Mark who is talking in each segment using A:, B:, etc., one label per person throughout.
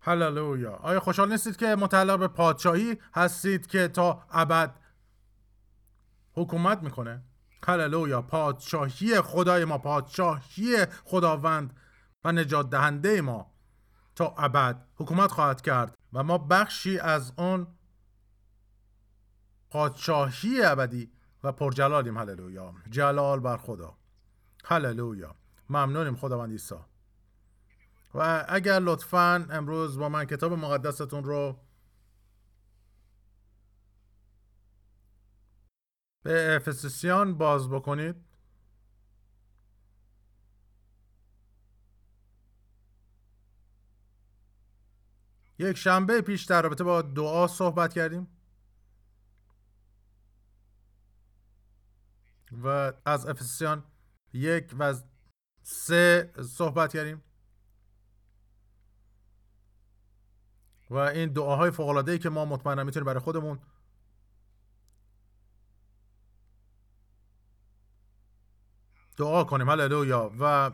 A: هللویا. آیا خوشحال نیستید که متعلق به پادشاهی هستید که تا ابد حکومت می‌کنه؟ هللویا. پادشاهی خدای ما پادشاهی خداوند و نجات دهنده ما تا ابد حکومت خواهد کرد و ما بخشی از اون پادشاهی ابدی و پرجلالیم. هللویا. جلال بر خدا. هللویا. ممنونیم خداوند عیسی. و اگر لطفا امروز با من کتاب مقدستون رو به افسسیان باز بکنید. یک شنبه پیش در رابطه با دعا صحبت کردیم. و از افسیان یک و سه صحبت کردیم. و این دعاهای فوق ای که ما مطمئنا می‌تونیم برای خودمون. دعا کنیم. هللویا. و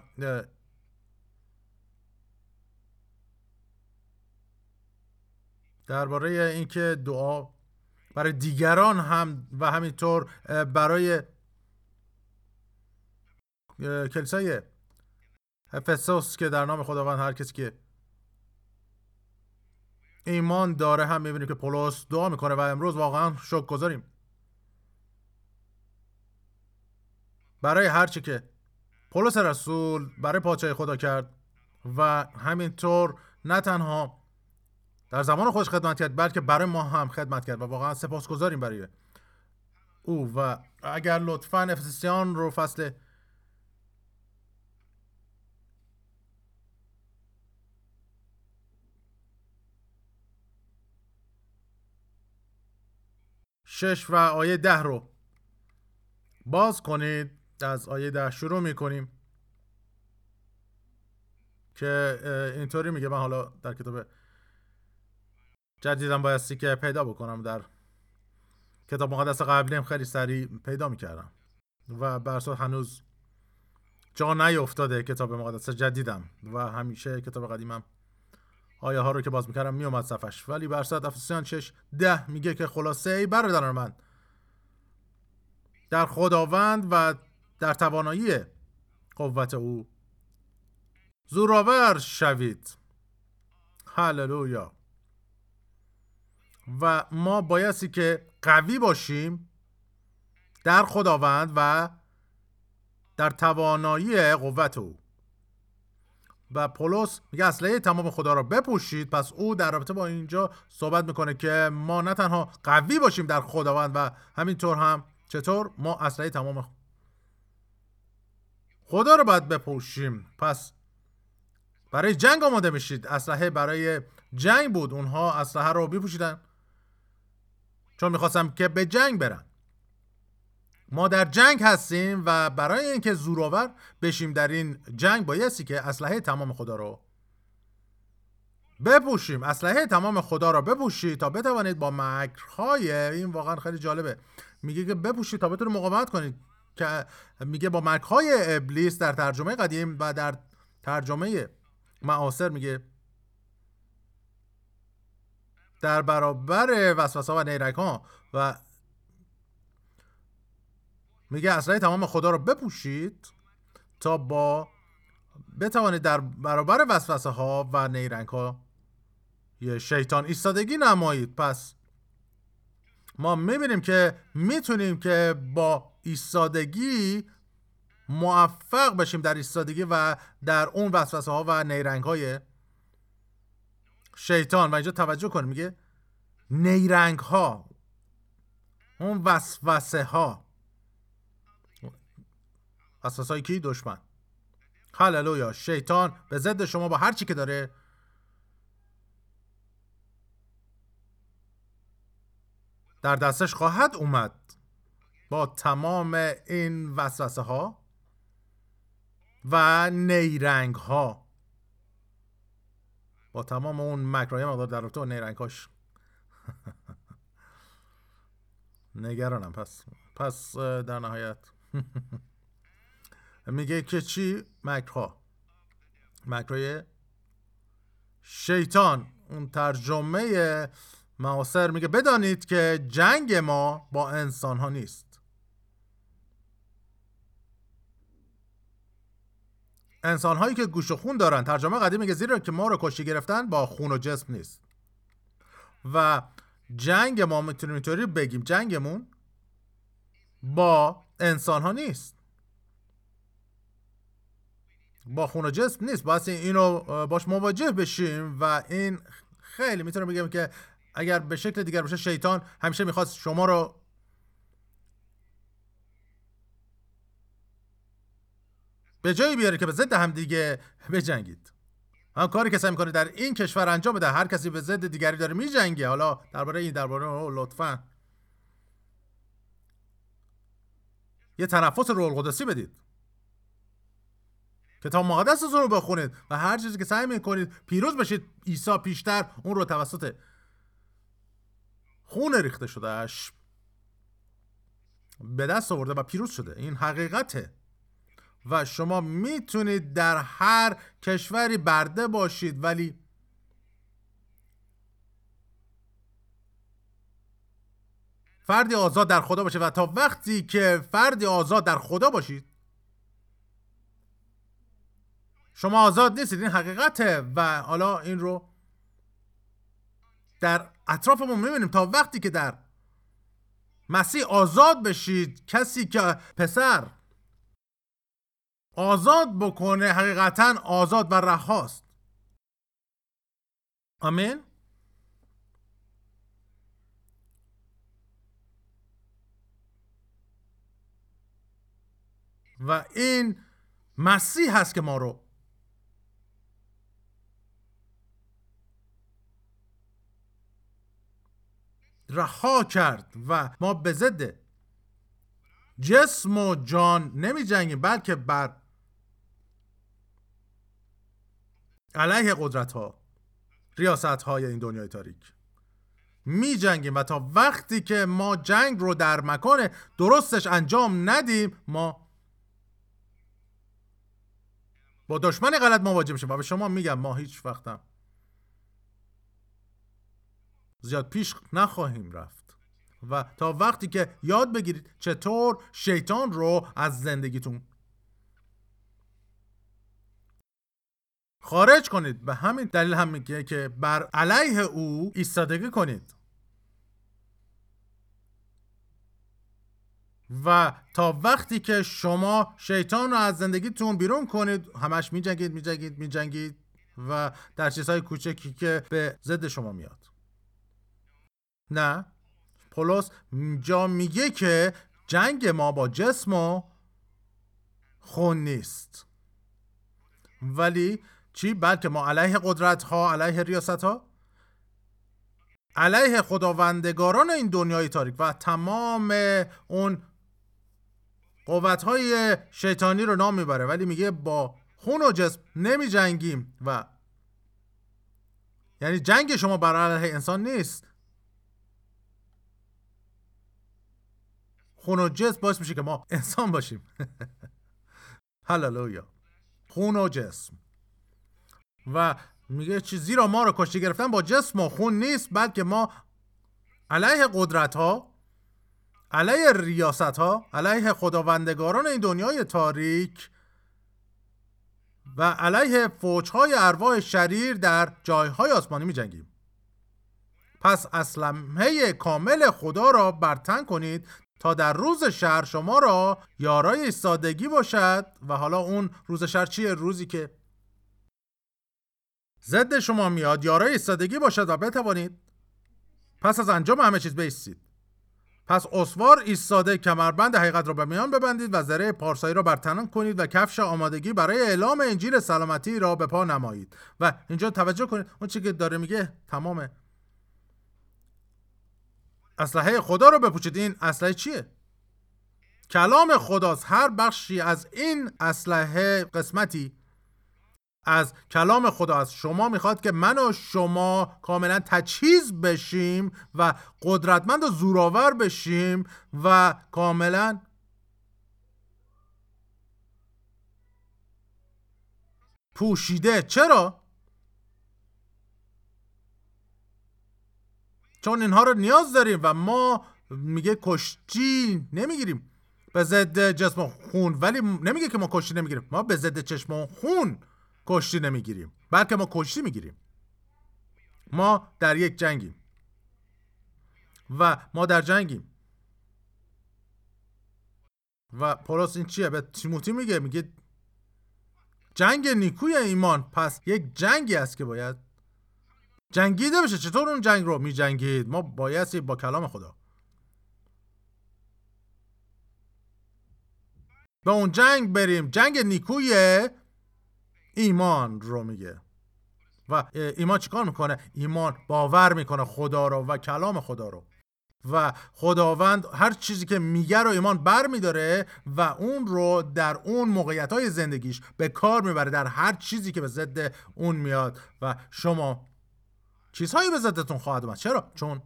A: درباره اینکه دعا برای دیگران هم و همینطور برای کلیسای افسوس که در نام خداوند هر کسی که ایمان داره هم می‌بینیم که پولس دعا می‌کنه و امروز واقعا شک گذاریم. برای هرچی که پولس رسول برای پادشاهی خدا کرد و همینطور نه تنها در زمان خودش خدمت کرد بلکه برای ما هم خدمت کرد و واقعا سپاس گذاریم برای او. و اگر لطفا افسیان رو فصل شش و آیه ده رو باز کنید. از آیه ده شروع می‌کنیم. که اینطوری میگه. من حالا در کتاب جدیدم بایستی که پیدا بکنم. در کتاب مقدس قبلیم خیلی سریع پیدا می‌کردم. و برسات هنوز جا نیفتاده کتاب مقدس جدیدم. و همیشه کتاب قدیمم آیه ها رو که باز می‌کردم میومد صفش ولی برصد افسیان 6 ده میگه که خلاصه ای برادران من. در خداوند و در توانایی قوت او. زورآور شوید. هللویا. و ما بایستی که قوی باشیم در خداوند و در توانایی قوت او. و پولس میگه اسلحه تمام خدا را بپوشید. پس او در رابطه با اینجا صحبت می‌کنه که ما نه تنها قوی باشیم در خداوند و همینطور هم چطور؟ ما اسلحه تمام خدا رو باید بپوشیم. پس برای جنگ آماده میشید. اسلحه برای جنگ بود. اونها اسلحه رو بپوشیدن چون می‌خواستم که به جنگ برن. ما در جنگ هستیم و برای اینکه زورآور بشیم در این جنگ بایستی که اسلحه تمام خدا رو بپوشیم. اسلحه تمام خدا رو بپوشید تا بتوانید با مکرهای این واقعا خیلی جالبه. میگه که بپوشید تا بتونید مقاومت کنید که میگه با مکرهای ابلیس در ترجمه قدیم و در ترجمه معاصر میگه در برابر وسوسه و نیرک و میگه اسلحه تمام خدا رو بپوشید تا با بتوانید در برابر وسوسه ها و نیرنگ ها یه شیطان ایستادگی نمایید. پس ما می‌بینیم که می‌تونیم که با ایستادگی موفق بشیم در ایستادگی و در اون وسوسه ها و نیرنگ های شیطان. و اینجا توجه کنیم میگه نیرنگ ها اون وسوسه ها های کی دشمن؟ هللویا شیطان به ضد شما با هر چی که داره. در دستش خواهد اومد با تمام این وسوسه ها و نیرنگ ها با تمام اون مکرای مقدار در رابطه نیرنگ هاش نگرانم پس پس در نهایت. میگه که چی؟ مکرها. مکرای شیطان. اون ترجمه معاصر میگه بدانید که جنگ ما با انسان ها نیست. انسان هایی که گوش و خون دارن. ترجمه قدیم میگه زیرا که ما رو کشتی گرفتن با خون و جسم نیست. و جنگ ما می‌تونیم اینطوری بگیم. جنگمون با انسان ها نیست. با خون و جسم نیست. باید اینو باش مواجه بشیم و این خیلی می‌تونم بگم که اگر به شکل دیگر باشه شیطان همیشه می‌خواست شما رو به جایی بیاره که به ضد هم دیگه بجنگید. هم کاری که سعی می‌کنه در این کشور انجام بده هر کسی به ضد دیگری داره میجنگه. حالا درباره این درباره لطفا. یه تنفس روح القدسی بدید. کتاب مقدستون رو بخونید و هر چیزی که سعی می‌کنید پیروز بشید عیسی پیشتر اون رو توسط خون ریخته شدهش به دست آورده و پیروز شده. این حقیقته. و شما می‌تونید در هر کشوری برده باشید ولی فردی آزاد در خدا باشید و تا وقتی که فردی آزاد در خدا باشید شما آزاد نیستید این حقیقته. و حالا این رو در اطرافمون می‌بینیم. تا وقتی که در مسیح آزاد بشید کسی که پسر آزاد بکنه حقیقتا آزاد و رهاست. آمین؟ و این مسیح هست که ما رو رها کرد و ما به ضد جسم و جان نمی جنگیم بلکه بر علیه قدرت ها ریاست های این دنیای تاریک می جنگیم. و تا وقتی که ما جنگ رو در مکان درستش انجام ندیم ما با دشمن غلط مواجه میشیم. و به شما میگم ما هیچ وقتم زیاد پیش نخواهیم رفت. و تا وقتی که یاد بگیرید چطور شیطان رو از زندگیتون خارج کنید. به همین دلیل هم میگه که بر علیه او ایستادگی کنید. و تا وقتی که شما شیطان رو از زندگیتون بیرون کنید همش میجنگید میجنگید میجنگید و در چیزهای کوچکی که به ضد شما میاد. نه. پولس جا میگه که جنگ ما با جسم و خون نیست. ولی چی؟ بلکه ما علیه قدرت ها علیه ریاست ها علیه خداوندگاران این دنیای تاریک و تمام اون قوت های شیطانی رو نام می‌بره. ولی میگه با خون و جسم نمی جنگیم و یعنی جنگ شما بر علیه انسان نیست. خون و جسم باعث میشه که ما انسان باشیم. هللویا. خون و جسم. و میگه چیزی را ما رو کشتی گرفتن با جسم و خون نیست بلکه ما علیه قدرت ها علیه ریاست ها علیه خداوندگاران این دنیای تاریک و علیه فوجهای ارواح شریر در جایهای آسمانی می جنگیم پس اسلمه کامل خدا را برتن کنید تا در روز شهر شما را یارای ایستادگی باشد. و حالا اون روز شهر چیه؟ روزی که ضد شما میاد یارای ایستادگی باشد و بتوانید پس از انجام همه چیز بیستید پس اسوار ایستاده کمربند حقیقت را به میان ببندید و زره پارسایی را برتنان کنید و کفش آمادگی برای اعلام انجیل سلامتی را به پا نمایید. و اینجا توجه کنید. اون چی که داره میگه تمامه اسلحه خدا رو بپوشید. این اسلحه چیه؟ کلام خداست. هر بخشی از این اسلحه قسمتی از کلام خدا از شما می‌خواد که من و شما کاملا تجهیز بشیم و قدرتمند و زورآور بشیم و کاملا پوشیده. چرا؟ چون اینها رو نیاز داریم و ما میگه کشتی نمی‌گیریم. به ضد جسم و خون ولی نمیگه که ما کشتی نمی‌گیریم. ما به ضد چشم و خون کشتی نمی‌گیریم بلکه ما کشتی می‌گیریم. ما در یک جنگیم. و ما در جنگیم. و پولس این چیه؟ به تیموتی میگه میگه جنگ نیکوی ایمان پس یک جنگی است که باید جنگیده بشه. چطور اون جنگ رو می جنگید ما باید با کلام خدا. به اون جنگ بریم. جنگ نیکوی ایمان رو میگه. و ایمان چیکار می‌کنه؟ ایمان باور می‌کنه خدا رو و کلام خدا رو. و خداوند هر چیزی که میگه رو ایمان بر میداره و اون رو در اون موقعیت های زندگیش به کار می‌بره در هر چیزی که به ضد اون میاد. و شما چیزهایی به ضدتون خواهد اومد. چرا؟ چون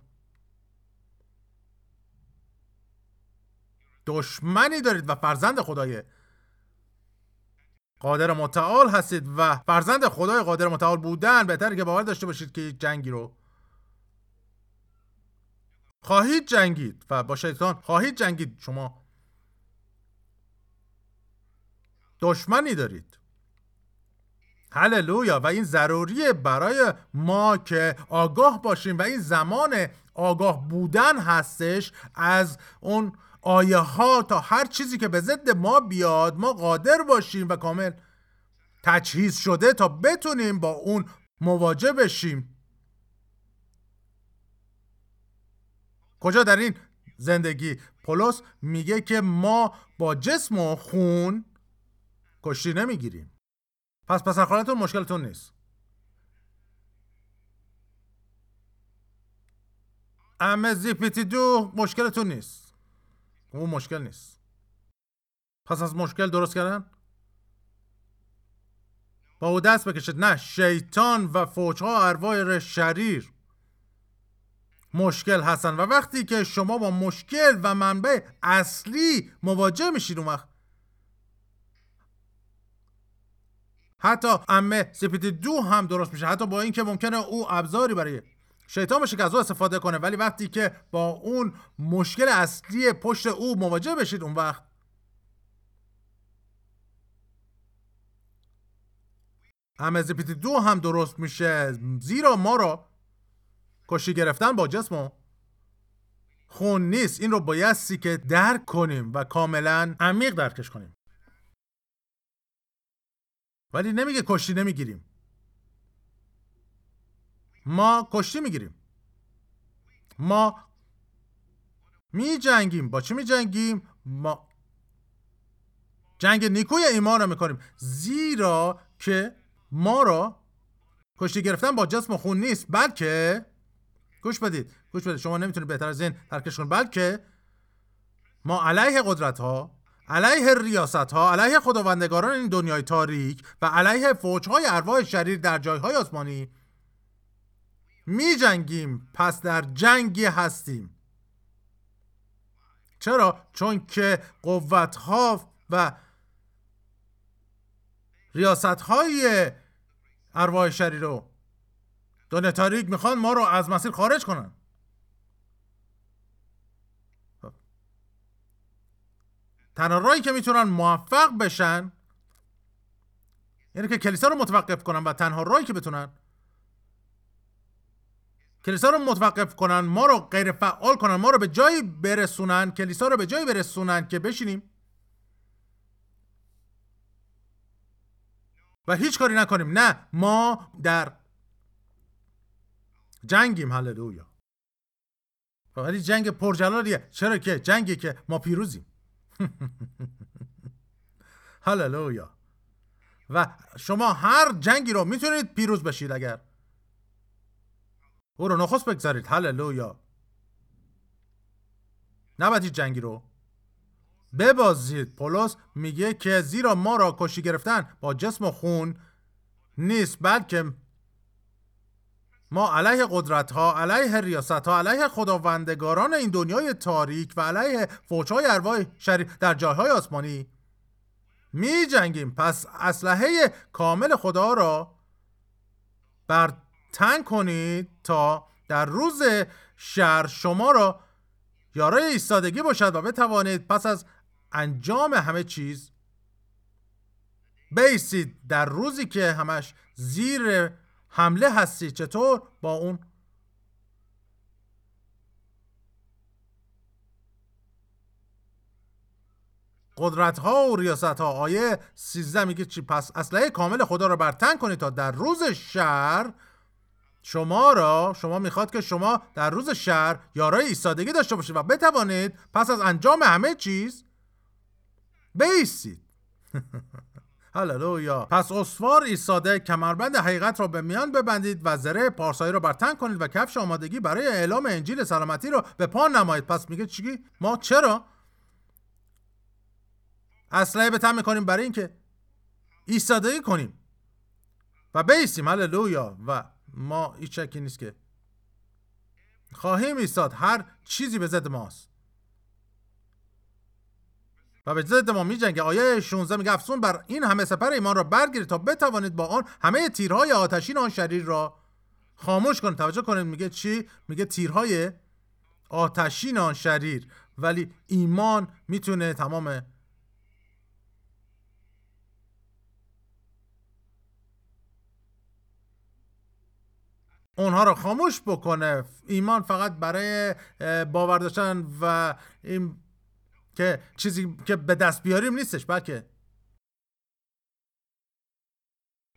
A: دشمنی دارید و فرزند خدای قادر متعال هستید و فرزند خدای قادر متعال بودن بهتره که باور داشته باشید که جنگی رو خواهید جنگید و با شیطان خواهید جنگید. شما دشمنی دارید. هللویا. و این ضروریه برای ما که آگاه باشیم و این زمان آگاه بودن هستش از اون آیه ها تا هر چیزی که به ضد ما بیاد ما قادر باشیم و کامل تجهیز شده تا بتونیم با اون مواجه بشیم. کجا در این زندگی؟ پولس میگه که ما با جسم و خون کشتی نمی‌گیریم. پس پس خالتون مشکلتون نیست. امه زیپیتی دو مشکلتون نیست. اون مشکل نیست. پس از مشکل درست کردن؟ با او دست بکشید. نه شیطان و فوجها ارواح شریر. مشکل هستن. و وقتی که شما با مشکل و منبع اصلی مواجه میشید اون وقت حتی امه سپیتی دو هم درست میشه. حتی با اینکه ممکنه او ابزاری برای شیطان باشه که از او استفاده کنه ولی وقتی که با اون مشکل اصلی پشت او مواجه بشید اون وقت همه زپیتی دو هم درست میشه. زیرا ما رو کشی گرفتن با جسم و خون نیست. این رو بایستی که درک کنیم و کاملا عمیق درکش کنیم. ولی نمیگه کشتی نمی‌گیریم. ما کشتی می‌گیریم. ما می جنگیم با چی می جنگیم ما جنگ نیکوی ایمان رو می‌کنیم. زیرا که ما را کشتی گرفتن با جسم و خون نیست بلکه گوش بدید گوش بدید. شما نمی‌تونید بهتر از این ترکش کنید. بلکه ما علیه قدرت ها علیه ریاست ها علیه خداوندگاران این دنیای تاریک و علیه فوج های ارواح شریر در جایهای آسمانی می جنگیم پس در جنگی هستیم. چرا؟ چون که قوت ها و ریاست های ارواح شریر رو دنیا تاریک می‌خوان ما رو از مسیر خارج کنن. تنها رایی که می‌تونن موفق بشن یعنی که کلیسا رو متوقف کنن و تنها رایی که بتونن کلیسا رو متوقف کنن ما رو غیر فعال کنن ما رو به جایی برسونن کلیسا رو به جایی برسونن که بشینیم. و هیچ کاری نکنیم. نه ما در جنگیم. هللویا. ولی جنگ پرجلالیه. چرا که؟ جنگی که ما پیروزیم. هللویا. و شما هر جنگی رو می‌تونید پیروز بشید اگر. او رو نخست بگذارید. هللویا. نباید جنگی رو. ببازید. پولس میگه که زیرا ما را کشی گرفتن با جسم و خون نیست بلکه ما علیه قدرت ها علیه ریاست ها علیه خداوندگاران این دنیای تاریک و علیه فوچهای ارواح شریر در جایهای آسمانی می جنگیم پس اسلحه کامل خدا را بر تن کنید تا در روز شر شما را یارای ایستادگی باشد و بتوانید پس از انجام همه چیز بیستید. در روزی که همش زیر حمله هستید؟ چطور؟ با اون؟ قدرت ها و ریاست ها آیه 13 میگه چی؟ پس اسلحه کامل خدا را برتن کنید تا در روز شر شما را شما می‌خواد که شما در روز شر یارای ایستادگی داشته باشید و بتوانید پس از انجام همه چیز بیستید. هللویا. پس اسوار ایستاده کمربند حقیقت را به میان ببندید و زره پارسایی را برتن کنید و کفش آمادگی برای اعلام انجیل سلامتی را به پا نمایید. پس میگه چی؟ ما چرا؟ اسلحه به تن می‌کنیم برای اینکه ایستادگی کنیم. و بیستیم. هللویا. و ما هیچ شکی نیست که خواهیم ایستاد. هر چیزی به ضد ماست. و به ضد ما میجنگه. آیه 16 میگه افسون بر این همه سپر ایمان را برگیرید تا بتوانید با آن همه تیرهای آتشین آن شریر را خاموش کنید. توجه کنید میگه چی؟ میگه تیرهای آتشین آن شریر. ولی ایمان می‌تونه تمام اونها رو خاموش بکنه. ایمان فقط برای باور داشتن و این که چیزی که به دست بیاریم نیستش بلکه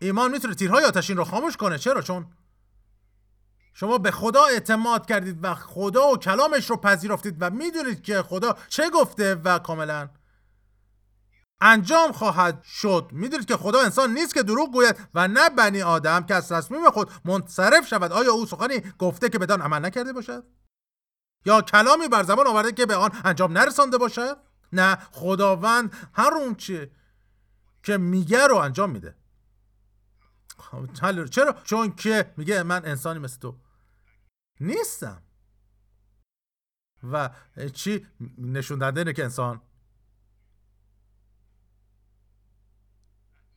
A: ایمان می‌تونه تیرهای آتشین رو خاموش کنه. چرا؟ چون شما به خدا اعتماد کردید و خدا و کلامش رو پذیرفتید و می‌دونید که خدا چه گفته و کاملا انجام خواهد شد. می‌دونید که خدا انسان نیست که دروغ گوید و نه بنی آدم که از تصمیم خود منصرف شود. آیا او سخنی گفته که بدان عمل نکرده باشد؟ یا کلامی بر زبان آورده که به آن انجام نرسانده باشد نه خداوند هر اون چه که میگه رو انجام میده. چرا چون که میگه من انسانی مثل تو نیستم. و چی نشون داده که انسان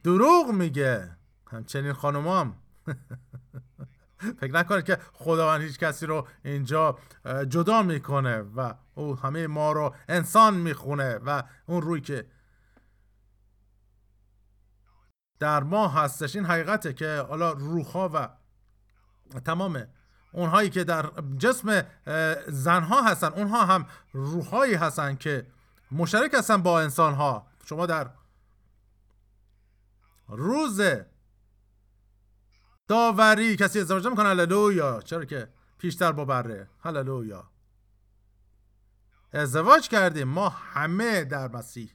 A: دروغ میگه. همچنین خانومام فکر نکنه که خداوند هیچ کسی رو اینجا جدا می‌کنه و او همه ما رو انسان می‌خونه و اون روی که در ما هستش این حقیقته که حالا روحها و تمام اونهایی که در جسم زنها هستن اونها هم روحهایی هستن که مشترک هستن با انسانها. شما در روز داوری کسی ازدواج می‌کنه هللویا. چرا که پیشتر با بره. هللویا. ازدواج کردیم. ما همه در مسیح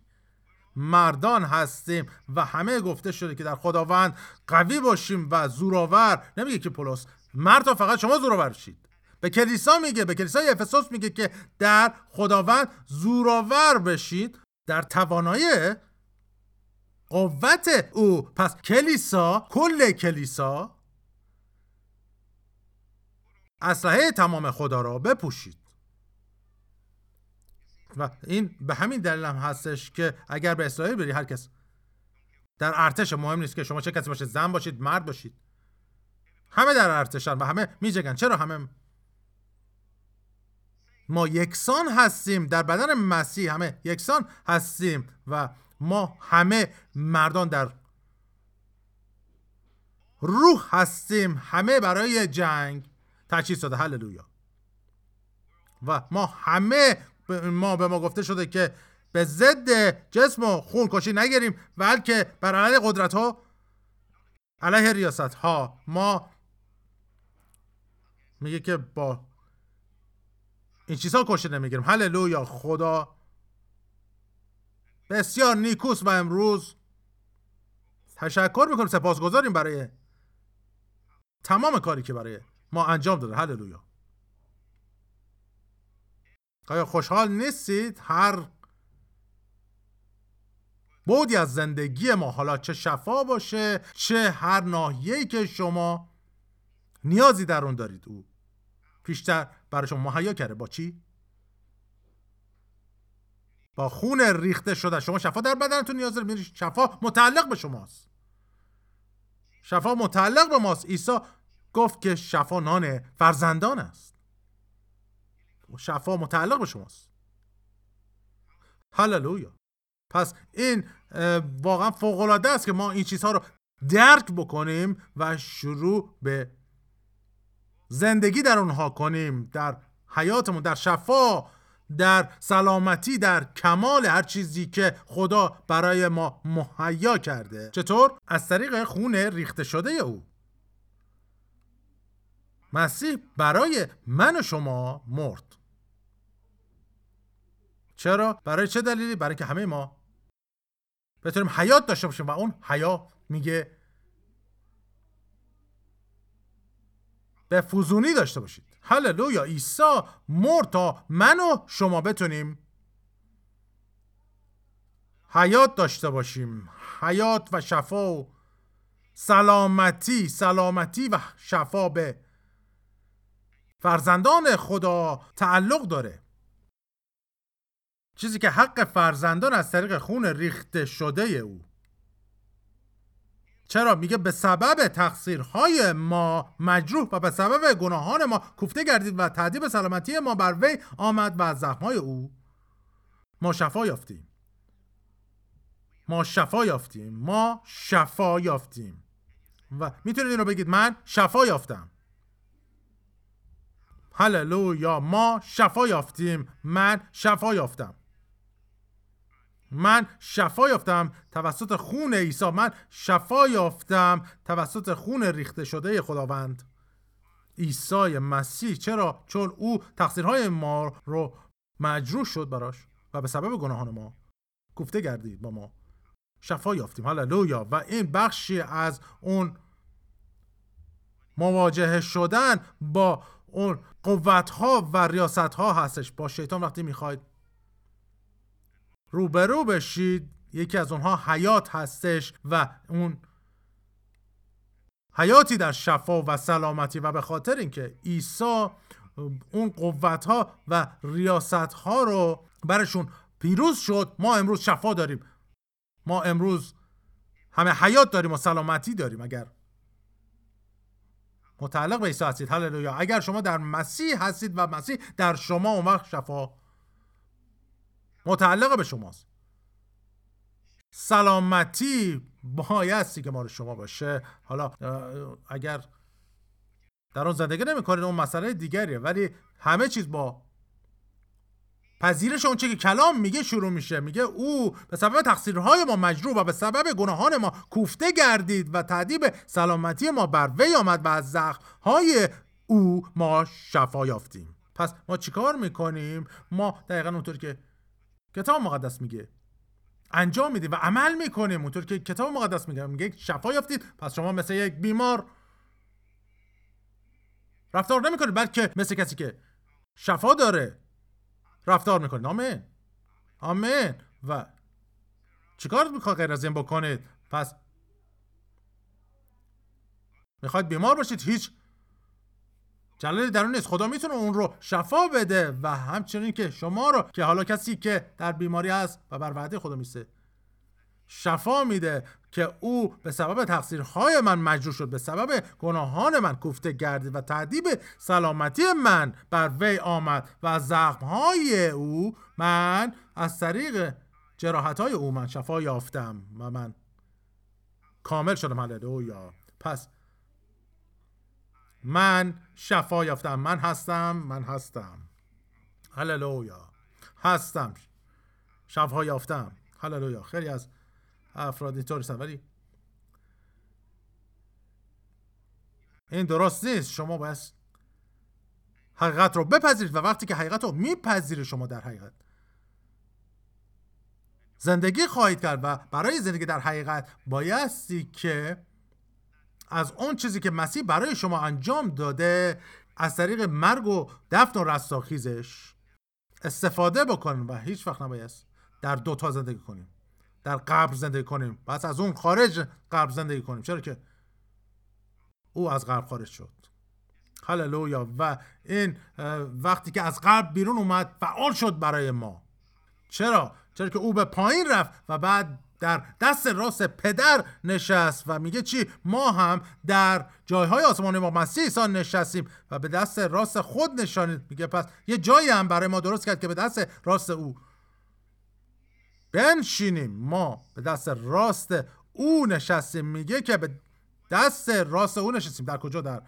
A: مردان هستیم و همه گفته شده که در خداوند قوی باشیم و زورآور. نمیگه که پولس مرد فقط شما زورآور شید به کلیسا میگه به کلیسای افسوس میگه که در خداوند زورآور بشید. در توانایی قوت او. پس کلیسا کل کلیسا اسلحه تمام خدا را بپوشید. و این به همین دلیل هم هستش که اگر به اسرائیل بری هر کس در ارتش مهم نیست که شما چه کسی باشید زن باشید مرد باشید. همه در ارتشن و همه میجگن چرا همه؟ ما یکسان هستیم در بدن مسیح. همه یکسان هستیم و ما همه مردان در روح هستیم. همه برای جنگ. تجهیز شده. هللویا. و ما همه ما به ما گفته شده که به ضد جسم و خون کشی نگیریم بلکه بر علیه قدرت ها علیه ریاست ها ما میگه که با این چیزها کشی نمی‌گیریم. هللویا. خدا. بسیار نیکوس و امروز تشکر می‌کنیم سپاسگزاریم برای تمام کاری که برای ما انجام داده هللویا. آیا خوشحال نیستید؟ هر بودی از زندگی ما حالا چه شفا باشه چه هر ناحیه‌ای که شما نیازی در اون دارید. او پیشتر برای شما مهیا کرده. با چی؟ با خون ریخته شده. شما شفا در بدنتون نیاز دارید. شفا متعلق به شماست. شفا متعلق به ماست. عیسی گفت که شفا نان فرزندان است. شفا متعلق به شماست. هللویا. پس این واقعا فوق العاده است که ما این چیزها رو درک بکنیم و شروع به زندگی در اونها کنیم در حیاتمون در شفا در سلامتی در کمال هر چیزی که خدا برای ما مهیا کرده. چطور؟ از طریق خون ریخته شده او. مسیح برای من و شما مرد. چرا؟ برای چه دلیلی؟ برای که همه ما بتونیم حیات داشته باشیم و اون حیا میگه به فوزونی داشته باشید. هللویا عیسی مرد تا من و شما بتونیم حیات داشته باشیم. حیات و شفا و سلامتی سلامتی و شفا به فرزندان خدا تعلق داره. چیزی که حق فرزندان از طریق خون ریخته شده او. چرا؟ میگه به سبب تقصیرهای ما مجروح و به سبب گناهان ما کوفته گردید و تعدیب سلامتی ما بر وی آمد و از زخمهای او ما شفا یافتیم. ما شفا یافتیم. ما شفا یافتیم. و می‌تونید این رو بگید من شفا یافتم. هللویا ما شفا یافتیم. من شفا یافتم. من شفا یافتم توسط خون عیسی. من شفا یافتم توسط خون ریخته شده خداوند. عیسی مسیح. چرا؟ چون او تقصیرهای ما رو مجروح شد براش و به سبب گناهان ما گفته گردید با ما. شفا یافتیم. هللویا. و این بخشی از اون مواجهه شدن با اون قوت ها و ریاست ها هستش. با شیطان وقتی می‌خواید روبرو بشید یکی از اونها حیات هستش و اون حیاتی در شفا و سلامتی و به خاطر اینکه عیسی اون قوت ها و ریاست ها رو برشون پیروز شد ما امروز شفا داریم. ما امروز همه حیات داریم و سلامتی داریم اگر متعلق به عیسی هستید. هللویا. اگر شما در مسیح هستید و مسیح در شما اون وقت شفا متعلق به شماست. سلامتی بایستی که مال شما باشه. حالا اگر در اون زندگی نمی‌کنید اون مسئله دیگریه. ولی همه چیز با پذیرش اون چه که کلام میگه شروع میشه. میگه او به سبب تقصیرهای ما مجروح و به سبب گناهان ما کوفته گردید و تعدیب سلامتی ما بر وی آمد و از زخمهای او ما شفا یافتیم. پس ما چیکار می‌کنیم؟ ما دقیقا اونطور که کتاب مقدس میگه انجام میدیم و عمل می‌کنیم. اونطور که کتاب مقدس میگه. میگه شفا یافتید پس شما مثل یک بیمار رفتار نمی‌کنید بلکه مثل کسی که شفا داره. رفتار می‌کنید. آمین. آمین. و چیکار می‌خواد غیر از این بکنید؟ پس می‌خواید بیمار باشید؟ هیچ جلال درون نیست. خدا می‌تونه اون رو شفا بده و همچنین که شما رو که حالا کسی که در بیماری هست و بر وعده خدا میسته شفا میده. که او به سبب تقصیرهای من مجروح شد به سبب گناهان من کوفته گردید و تعدیب سلامتی من بر وی آمد و از زخمهای او من از طریق جراحتهای او من شفا یافتم و من کامل شدم. هللویا. پس من شفا یافتم. من هستم من هستم. هللویا. هستم. شفا یافتم. هللویا. خیلی از افراد اینطور ولی این درست نیست. شما باید حقیقت رو بپذیرید و وقتی که حقیقت رو میپذیرید شما در حقیقت زندگی خواهید کرد و برای زندگی در حقیقت بایستی که از اون چیزی که مسیح برای شما انجام داده از طریق مرگ و دفن و رستاخیزش استفاده بکنیم و هیچ وقت نباید در دوتا زندگی کنیم. در قبر زندگی کنیم. پس از اون خارج قبر زندگی کنیم. چرا که او از قبر خارج شد. هللویا. و این وقتی که از قبر بیرون اومد فعال شد برای ما. چرا؟ چرا که او به پایین رفت و بعد در دست راست پدر نشست و میگه چی؟ ما هم در جایهای آسمانی با مسیح عیسی نشستیم و به دست راست خود نشانید. میگه پس یه جایی هم برای ما درست کرد که به دست راست او بنشینیم. ما به دست راست او نشستیم. میگه که به دست راست او نشستیم. در کجا؟ در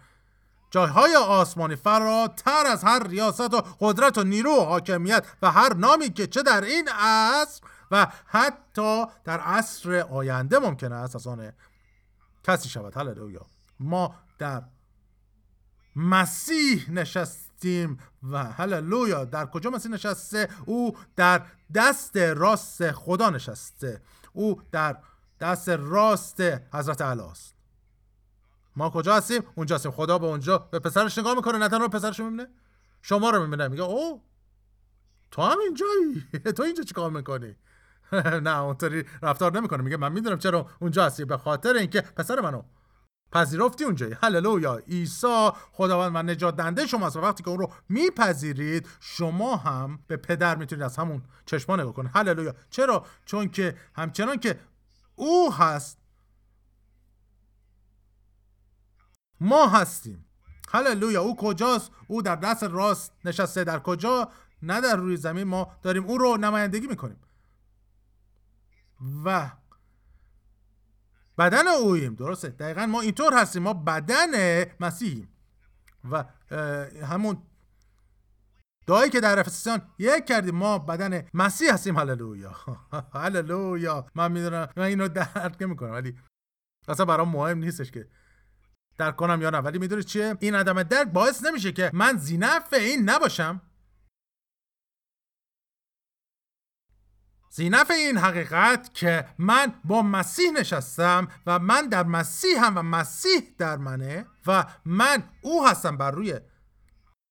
A: جایهای آسمانی. فراتر از هر ریاست و قدرت و نیرو و حاکمیت و هر نامی که چه در این عصر و حتی در عصر آینده ممکن است از آن کسی شود. هللویا. ما در مسیح نشستیم و هللویا در کجا مسیح نشسته؟ او در دست راست خدا نشسته. او در دست راست حضرت علی است. ما کجا هستیم؟ اونجا هستیم. خدا به اونجا. به پسرش نگاه می‌کنه. نه تنها پسرش می‌بینه. شما رو می‌بینه. میگه او تو هم اینجایی؟ تو اینجا چیکار می‌کنی? نه اونطوری رفتار نمی‌کنه. میگه من می‌دونم چرا اونجا هستی. به خاطر اینکه پسر منو پذیرفتی اونجایی. هللویا. عیسی خداوند و نجات دنده شماست و وقتی که اون رو میپذیرید شما هم به پدر می‌تونید از همون چشما نگاه کنید. هللویا. چرا؟ چون که همچنان که او هست ما هستیم. هللویا. او کجاست؟ او در دست راست نشسته. در کجا؟ نه در روی زمین. ما داریم او رو نمایندگی می‌کنیم. و بدن اویم درسته. دقیقا ما اینطور هستیم. ما بدن مسیحیم. و همون دعایی که در افسیان یک کردیم. ما بدن مسیح هستیم. هللویا. هللویا. من می‌دونم. من اینو درک نمی‌کنم. ولی اصلا برام مهم نیستش که درک کنم یا نه. ولی می‌دونید چیه؟ این عدم درک باعث نمیشه که من زینف این نباشم. زینف این حقیقت که من با مسیح نشستم و من در مسیح هم و مسیح در منه و من او هستم بر روی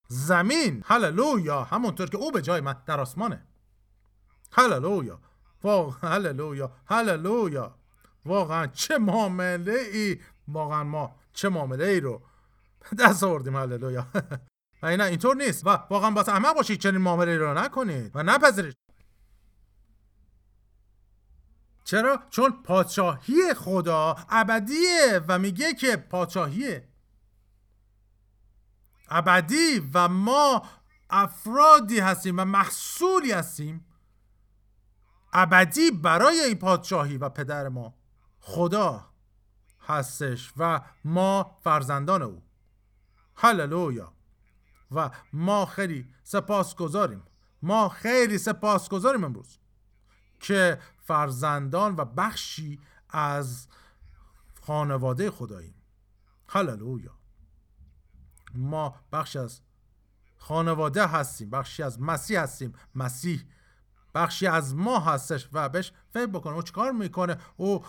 A: زمین. هللویا. همونطور که او به جای من در آسمانه. هللویا. هللویا. هللویا. واقعا چه معامله ای واقعا ما چه معامله ای رو دست آوردیم. هللویا. و اینا اینطور نیست. و واقعا باز احمق باشید. چنین معامله رو نکنید. و نپذیرید. چرا؟ چون پادشاهی خدا ابدیه و میگه که پادشاهی ابدی و ما افرادی هستیم و محصولی هستیم. ابدی برای این پادشاهی و پدر ما خدا هستش و ما فرزندان او. هللویا. و ما خیلی سپاس گذاریم ما خیلی سپاس گذاریم امروز که فرزندان و بخشی از خانواده خداییم. هللویا. ما بخشی از خانواده هستیم بخشی از مسیح هستیم. مسیح بخشی از ما هستش و بهش فکر بکنه او چیکار می‌کنه؟ او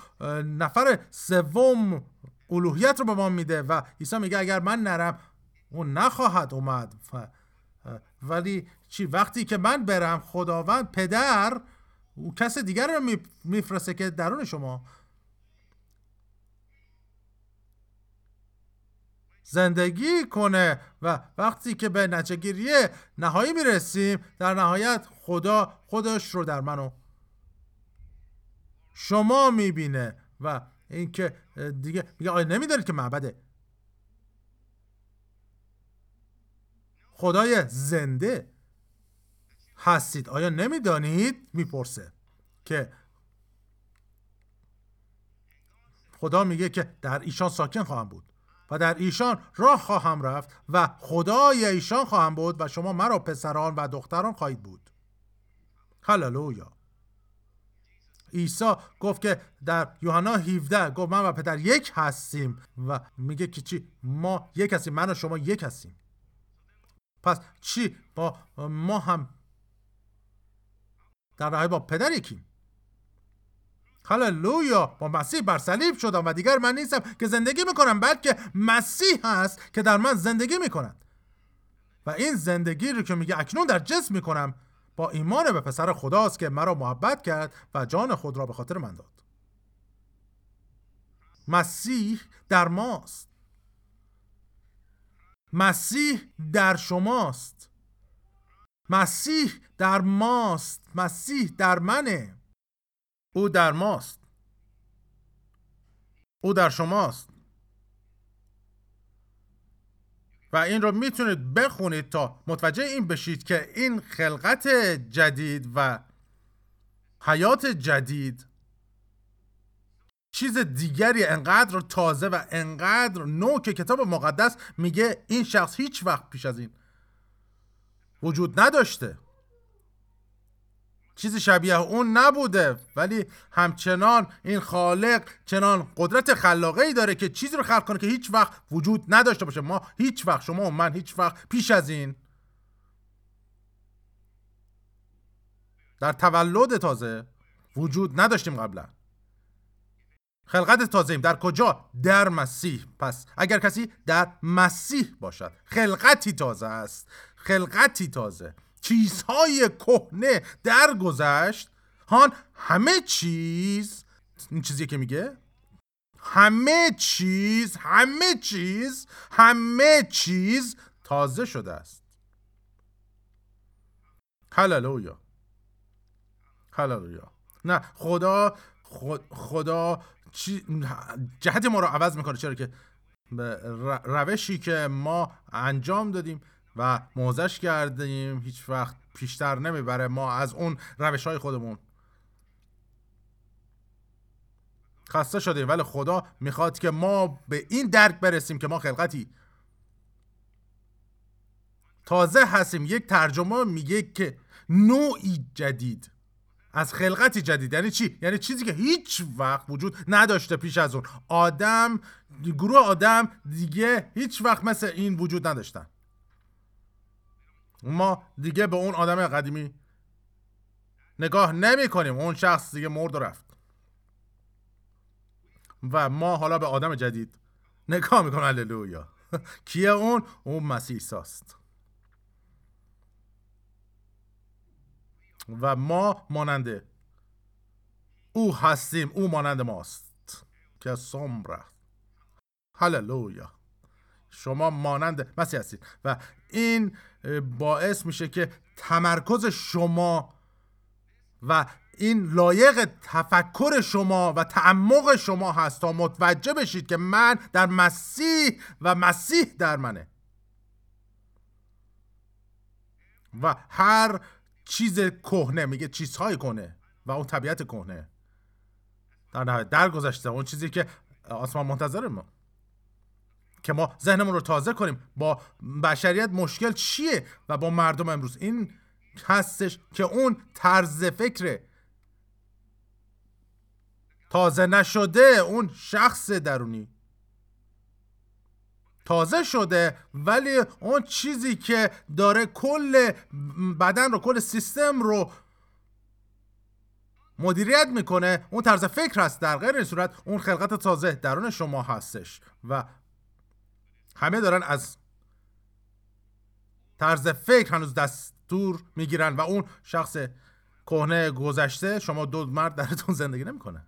A: نفر سوم الوهیت رو به ما میده و عیسی میگه اگر من نرم او نخواهد اومد. ولی چی؟ وقتی که من برم خداوند پدر او کس دیگر رو میفرسته که درون شما. زندگی کنه و وقتی که به نچگیری نهایی می‌رسیم در نهایت خدا خودش رو در منو شما می‌بینه و اینکه دیگه میگه آیا نمیدارید که معبده؟ خدای زنده. هستید. آیا نمی‌دانید؟ می‌پرسه که خدا میگه که در ایشان ساکن خواهم بود و در ایشان راه خواهم رفت و خدای ایشان خواهم بود و شما مرا پسران و دختران خواهید بود. هللویا. عیسی گفت که در یوحنا 17 گفت من و پدر یک هستیم و میگه که چی؟ ما یک هستیم من و شما یک هستیم. پس چی؟ با ما هم در راه با پدر یکیم. هللویا با مسیح بر صلیب شدم و دیگر من نیستم که زندگی می‌کنم بلکه مسیح هست که در من زندگی می‌کند. و این زندگی رو که میگه اکنون در جسم می‌کنم با ایمان به پسر خداست که مرا محبت کرد و جان خود را به خاطر من داد. مسیح در ماست. مسیح در شماست. مسیح در ماست مسیح در منه. او در ماست. او در شماست. و این رو می‌تونید بخونید تا متوجه این بشید که این خلقت جدید و حیات جدید چیز دیگری انقدر تازه و انقدر نو که کتاب مقدس میگه این شخص هیچ وقت پیش از این وجود نداشته. چیزی شبیه اون نبوده ولی همچنان این خالق چنان قدرت خلاقه ای داره که چیزی رو خلق کنه که هیچ وقت وجود نداشته باشه. ما هیچ وقت شما و من هیچ وقت پیش از این. در تولد تازه وجود نداشتیم قبلا. خلقت تازه ایم در کجا؟ در مسیح. پس اگر کسی در مسیح باشد خلقتی تازه است. خلقتی تازه. چیزهای کهنه درگذشت. هان همه چیز. این چیزی که میگه؟ همه چیز همه چیز همه چیز تازه شده است. هللویا. هللویا. نه خدا خدا جهت ما رو عوض می‌کنه. چرا که؟ روشی که ما انجام دادیم. و موزش کردیم هیچ وقت پیشتر نمی‌بره. ما از اون روش های خودمون خسته شدیم. ولی خدا می‌خواد که ما به این درک برسیم که ما خلقتی. تازه هستیم. یک ترجمه میگه که نوعی جدید. از خلقتی جدید. یعنی چی؟ یعنی چیزی که هیچ وقت وجود نداشته پیش از اون. آدم گروه آدم دیگه هیچ وقت مثل این وجود نداشتن. ما دیگه به اون آدم قدیمی نگاه نمی کنیم. اون شخص دیگه مرد و رفت. و ما حالا به آدم جدید نگاه می‌کنم هللویا. کیه اون؟ اون مسیح ساست. و ما ماننده او هستیم. او مانند ماست. که سمره. هللویا. شما مانند مسیح هستید. و این باعث میشه که تمرکز شما و این لایق تفکر شما و تعمق شما هست تا متوجه بشید که من در مسیح و مسیح در منه. و هر چیز کهنه میگه چیزهای کنه و اون طبیعت کهنه. در نهایت در گذشته اون چیزی که آسمان منتظر ما. که ما ذهنمون رو تازه کنیم با بشریت مشکل چیه و با مردم امروز؟ این هستش که اون طرز فکر تازه نشده اون شخص درونی. تازه شده ولی اون چیزی که داره کل بدن رو کل سیستم رو مدیریت می‌کنه اون طرز فکر هست در غیر این صورت اون خلقت تازه درون شما هستش و همه دارن از طرز فکر هنوز دستور می‌گیرن و اون شخص کهنه گذشته شما دو مرد درتون زندگی نمی‌کنه.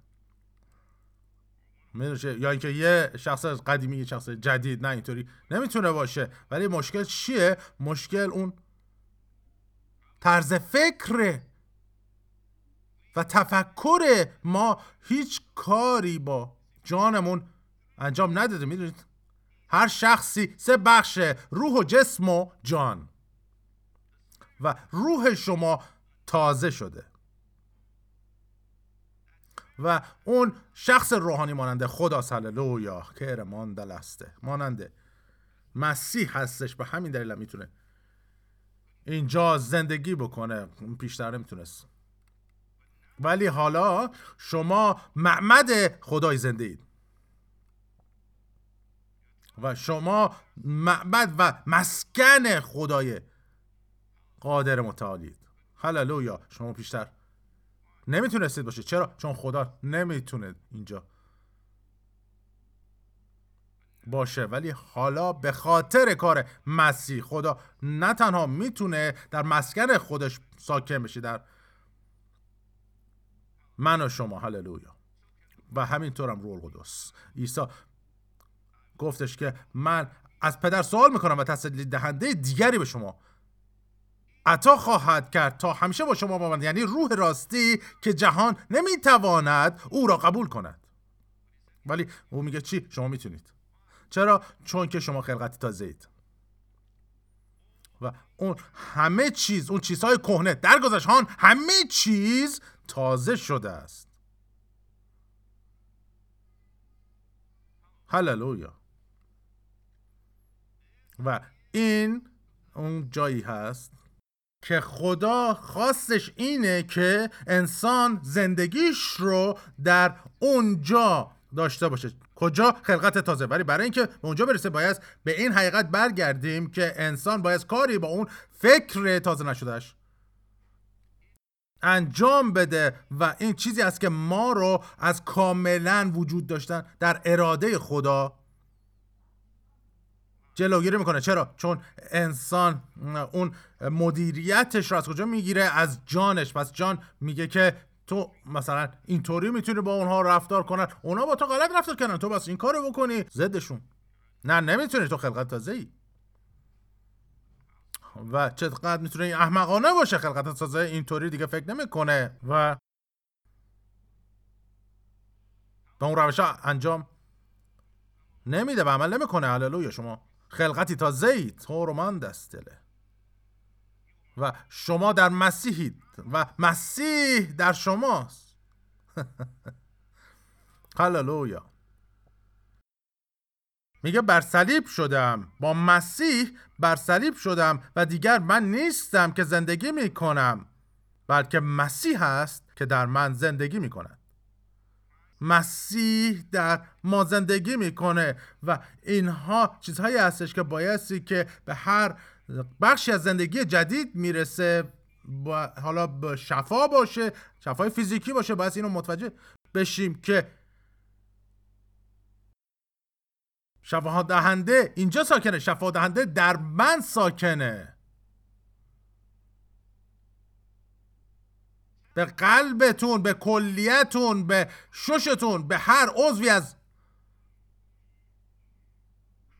A: یا اینکه یه شخص قدیمی یه شخص جدید نه اینطوری نمی‌تونه باشه. ولی مشکل چیه؟ مشکل اون طرز فکر و تفکر ما هیچ کاری با جانمون انجام نداده. می‌دونید؟ هر شخصی سه بخش روح و جسم و جان. و روح شما تازه شده. و اون شخص روحانی ماننده خدا هللویا که دلسته ماننده. مسیح هستش به همین دلیل می‌تونه اینجا زندگی بکنه. پیشتر نمی‌تونست. ولی حالا شما معمد خدای زنده اید و شما معبد و مسکن خدای قادر متعالید. هللویا. شما پیشتر نمی‌تونستید باشید. چرا؟ چون خدا نمی‌تونه اینجا باشه. ولی حالا به خاطر کار مسیح خدا نه تنها می‌تونه در مسکن خودش ساکن بشه در من و شما. هللویا. و همینطورم روح القدس. عیسی گفتش که من از پدر سوال می‌کنم و تسلی دهنده دیگری به شما. عطا خواهد کرد تا همیشه با شما بماند یعنی روح راستی که جهان نمی‌تواند او را قبول کند. ولی او میگه چی؟ شما می‌تونید. چرا؟ چون که شما خلقت تازه اید و اون همه چیز اون چیزهای کهنه در گذشتان همه چیز تازه شده است. هللویا. و این اون جایی هست که خدا خواستش اینه که انسان زندگیش رو در اونجا داشته باشه. کجا؟ خلقت تازه. ولی برای اینکه به اونجا برسه باید به این حقیقت برگردیم که انسان باید کاری با اون فکر تازه نشدهش انجام بده و این چیزی است که ما رو از کاملا وجود داشتن در اراده خدا جلوگیری می‌کنه. چرا؟ چون انسان اون مدیریتش رو از کجا می‌گیره؟ از جانش. پس جان میگه که تو مثلا اینطوری می‌تونی با اونها رفتار کنن. اونا با تو غلط رفتار کنن تو بس این کارو بکنی. ضدشون. نه نمی‌تونی. تو خلقت تازه ای و چقدر می‌تونه این احمقانه باشه خلقت تازه اینطوری دیگه فکر نمی‌کنه. و به اون روش انجام نمیده و عمل نمی‌کنه. هللویا شما. خلقتی تازه اید تو رومان دستله و شما در مسیحید و مسیح در شماست. هللویا. میگه بر صلیب شدم. با مسیح بر صلیب شدم و دیگر من نیستم که زندگی می‌کنم بلکه مسیح است که در من زندگی می‌کند. مسیح در ما زندگی می‌کنه و اینها چیزهایی هستش که بایستی که به هر بخشی از زندگی جدید می‌رسه با حالا به شفا باشه شفای فیزیکی باشه باید اینو متوجه بشیم که شفا دهنده اینجا ساکنه شفا دهنده در من ساکنه. به قلبتون به کلیتون به ششتون به هر عضوی از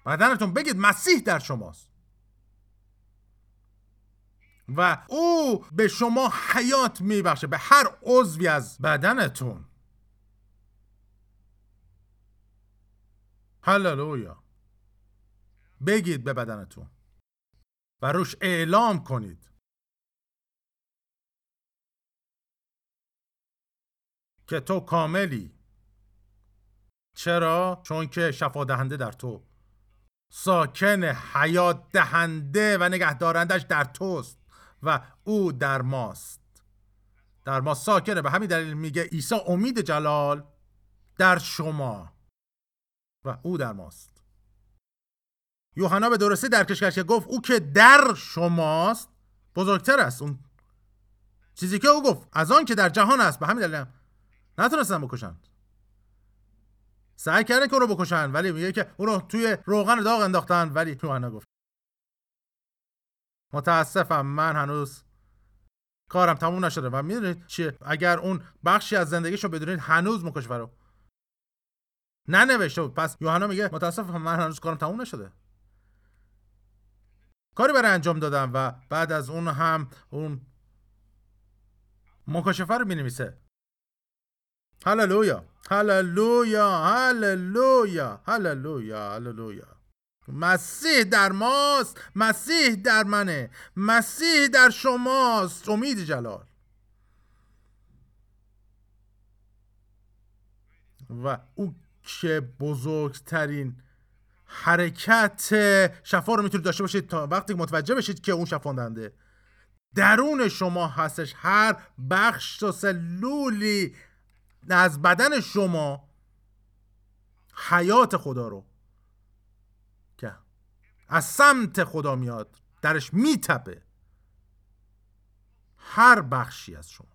A: بدنتون بگید مسیح در شماست. و او به شما حیات میبخشه به هر عضوی از بدنتون. هللویا. بگید به بدنتون و روش اعلام کنید. که تو کاملی. چرا؟ چون که شفا دهنده در تو. ساکن حیات دهنده و نگهدارندش در توست و او در ماست. در ما ساکنه. به همین دلیل میگه عیسی امید جلال در شما و او در ماست. یوحنا به درستی درکش کرد که گفت او که در شماست بزرگتر است اون چیزی که او گفت. از آن که در جهان است. به همین دلیل نتونستن بکشن سعی کردن که اون رو بکشن ولی میگه که اون رو توی روغن داغ انداختن ولی یوحنا گفت. متاسفم من هنوز کارم تموم نشده و می‌دونید چیه؟ اگر اون بخشی از زندگیشو بدونید هنوز مکشفه رو ننوشته بود. پس یوحنا میگه متاسفم من هنوز کارم تموم نشده. کاری برای انجام دادم و بعد از اون هم اون مکاشفه رو می‌نویسه. هللویا هللویا هللویا هللویا هللویا مسیح در ماست. مسیح در منه. مسیح در شماست. امید جلال. و او که بزرگترین حرکت شفا رو می‌تونید داشته باشید تا وقتی متوجه بشید که اون شفاندنده درون شما هستش هر بخش و سلولی از بدن شما حیات خدا رو که از سمت خدا میاد درش میتپه. هر بخشی از شما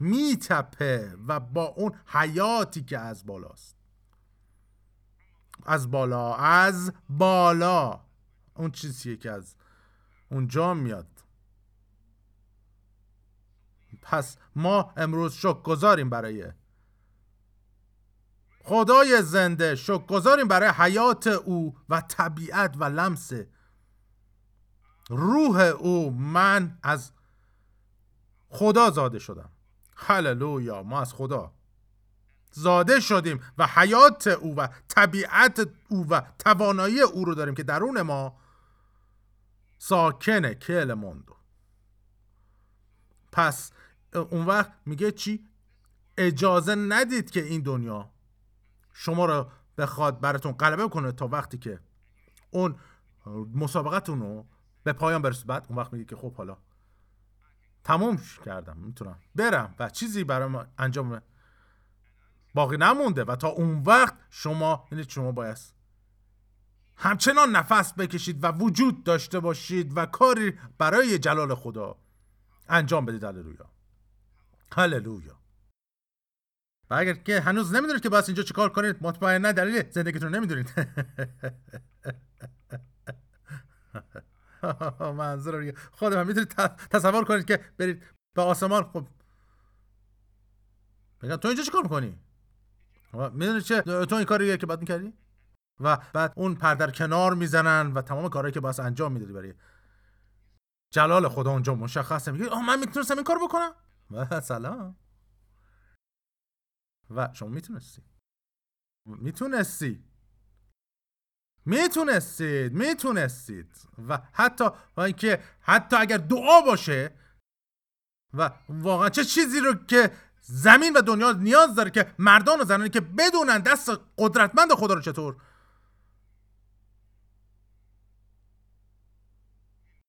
A: میتپه و با اون حیاتی که از بالاست. از بالا از بالا. اون چیزیه که از اونجا میاد. پس ما امروز شک گذاریم برای خدای زنده شک گذاریم برای حیات او و طبیعت و لمس روح او. من از خدا زاده شدم. هللویا ما از خدا زاده شدیم و حیات او و طبیعت او و توانایی او رو داریم که درون ما ساکنه کل موندو. پس اون وقت میگه چی؟ اجازه ندید که این دنیا شما رو بخواد براتون غلبه کنه تا وقتی که اون مسابقتون رو به پایان برسه. بعد اون وقت میگه که خب حالا تموم کردم می‌تونم برم و چیزی برای ما انجام باقی نمونده و تا اون وقت شما یعنی شما باید همچنان نفس بکشید و وجود داشته باشید و کاری برای جلال خدا انجام بدید. هللویا. هللویا. و اگر که هنوز نمی‌دونید که باید اینجا چیکار کنید مطمئنا دلیل زندگیتون نمی‌دونید. منظور خودم می‌تونید تصور کنید که برید به آسمان. خب. بگم تو اینجا چیکار می‌کنی؟ می‌دونی چه؟ تو این کاریه که باید می‌کردی؟ و بعد اون پردر کنار می‌زنن و تمام کارهایی که باید انجام می‌دادی برای جلال خدا اونجا مشخصه. میگه آه من می‌تونستم این کار بکنم؟ و سلام. و شما می‌تونستی. می‌تونستی. می‌تونستید. می‌تونستید. و حتی و اینکه حتی اگر دعا باشه و واقعا چه چیزی رو که زمین و دنیا نیاز داره که مردان و زنانی که بدونن دست قدرتمند خدا رو چطور.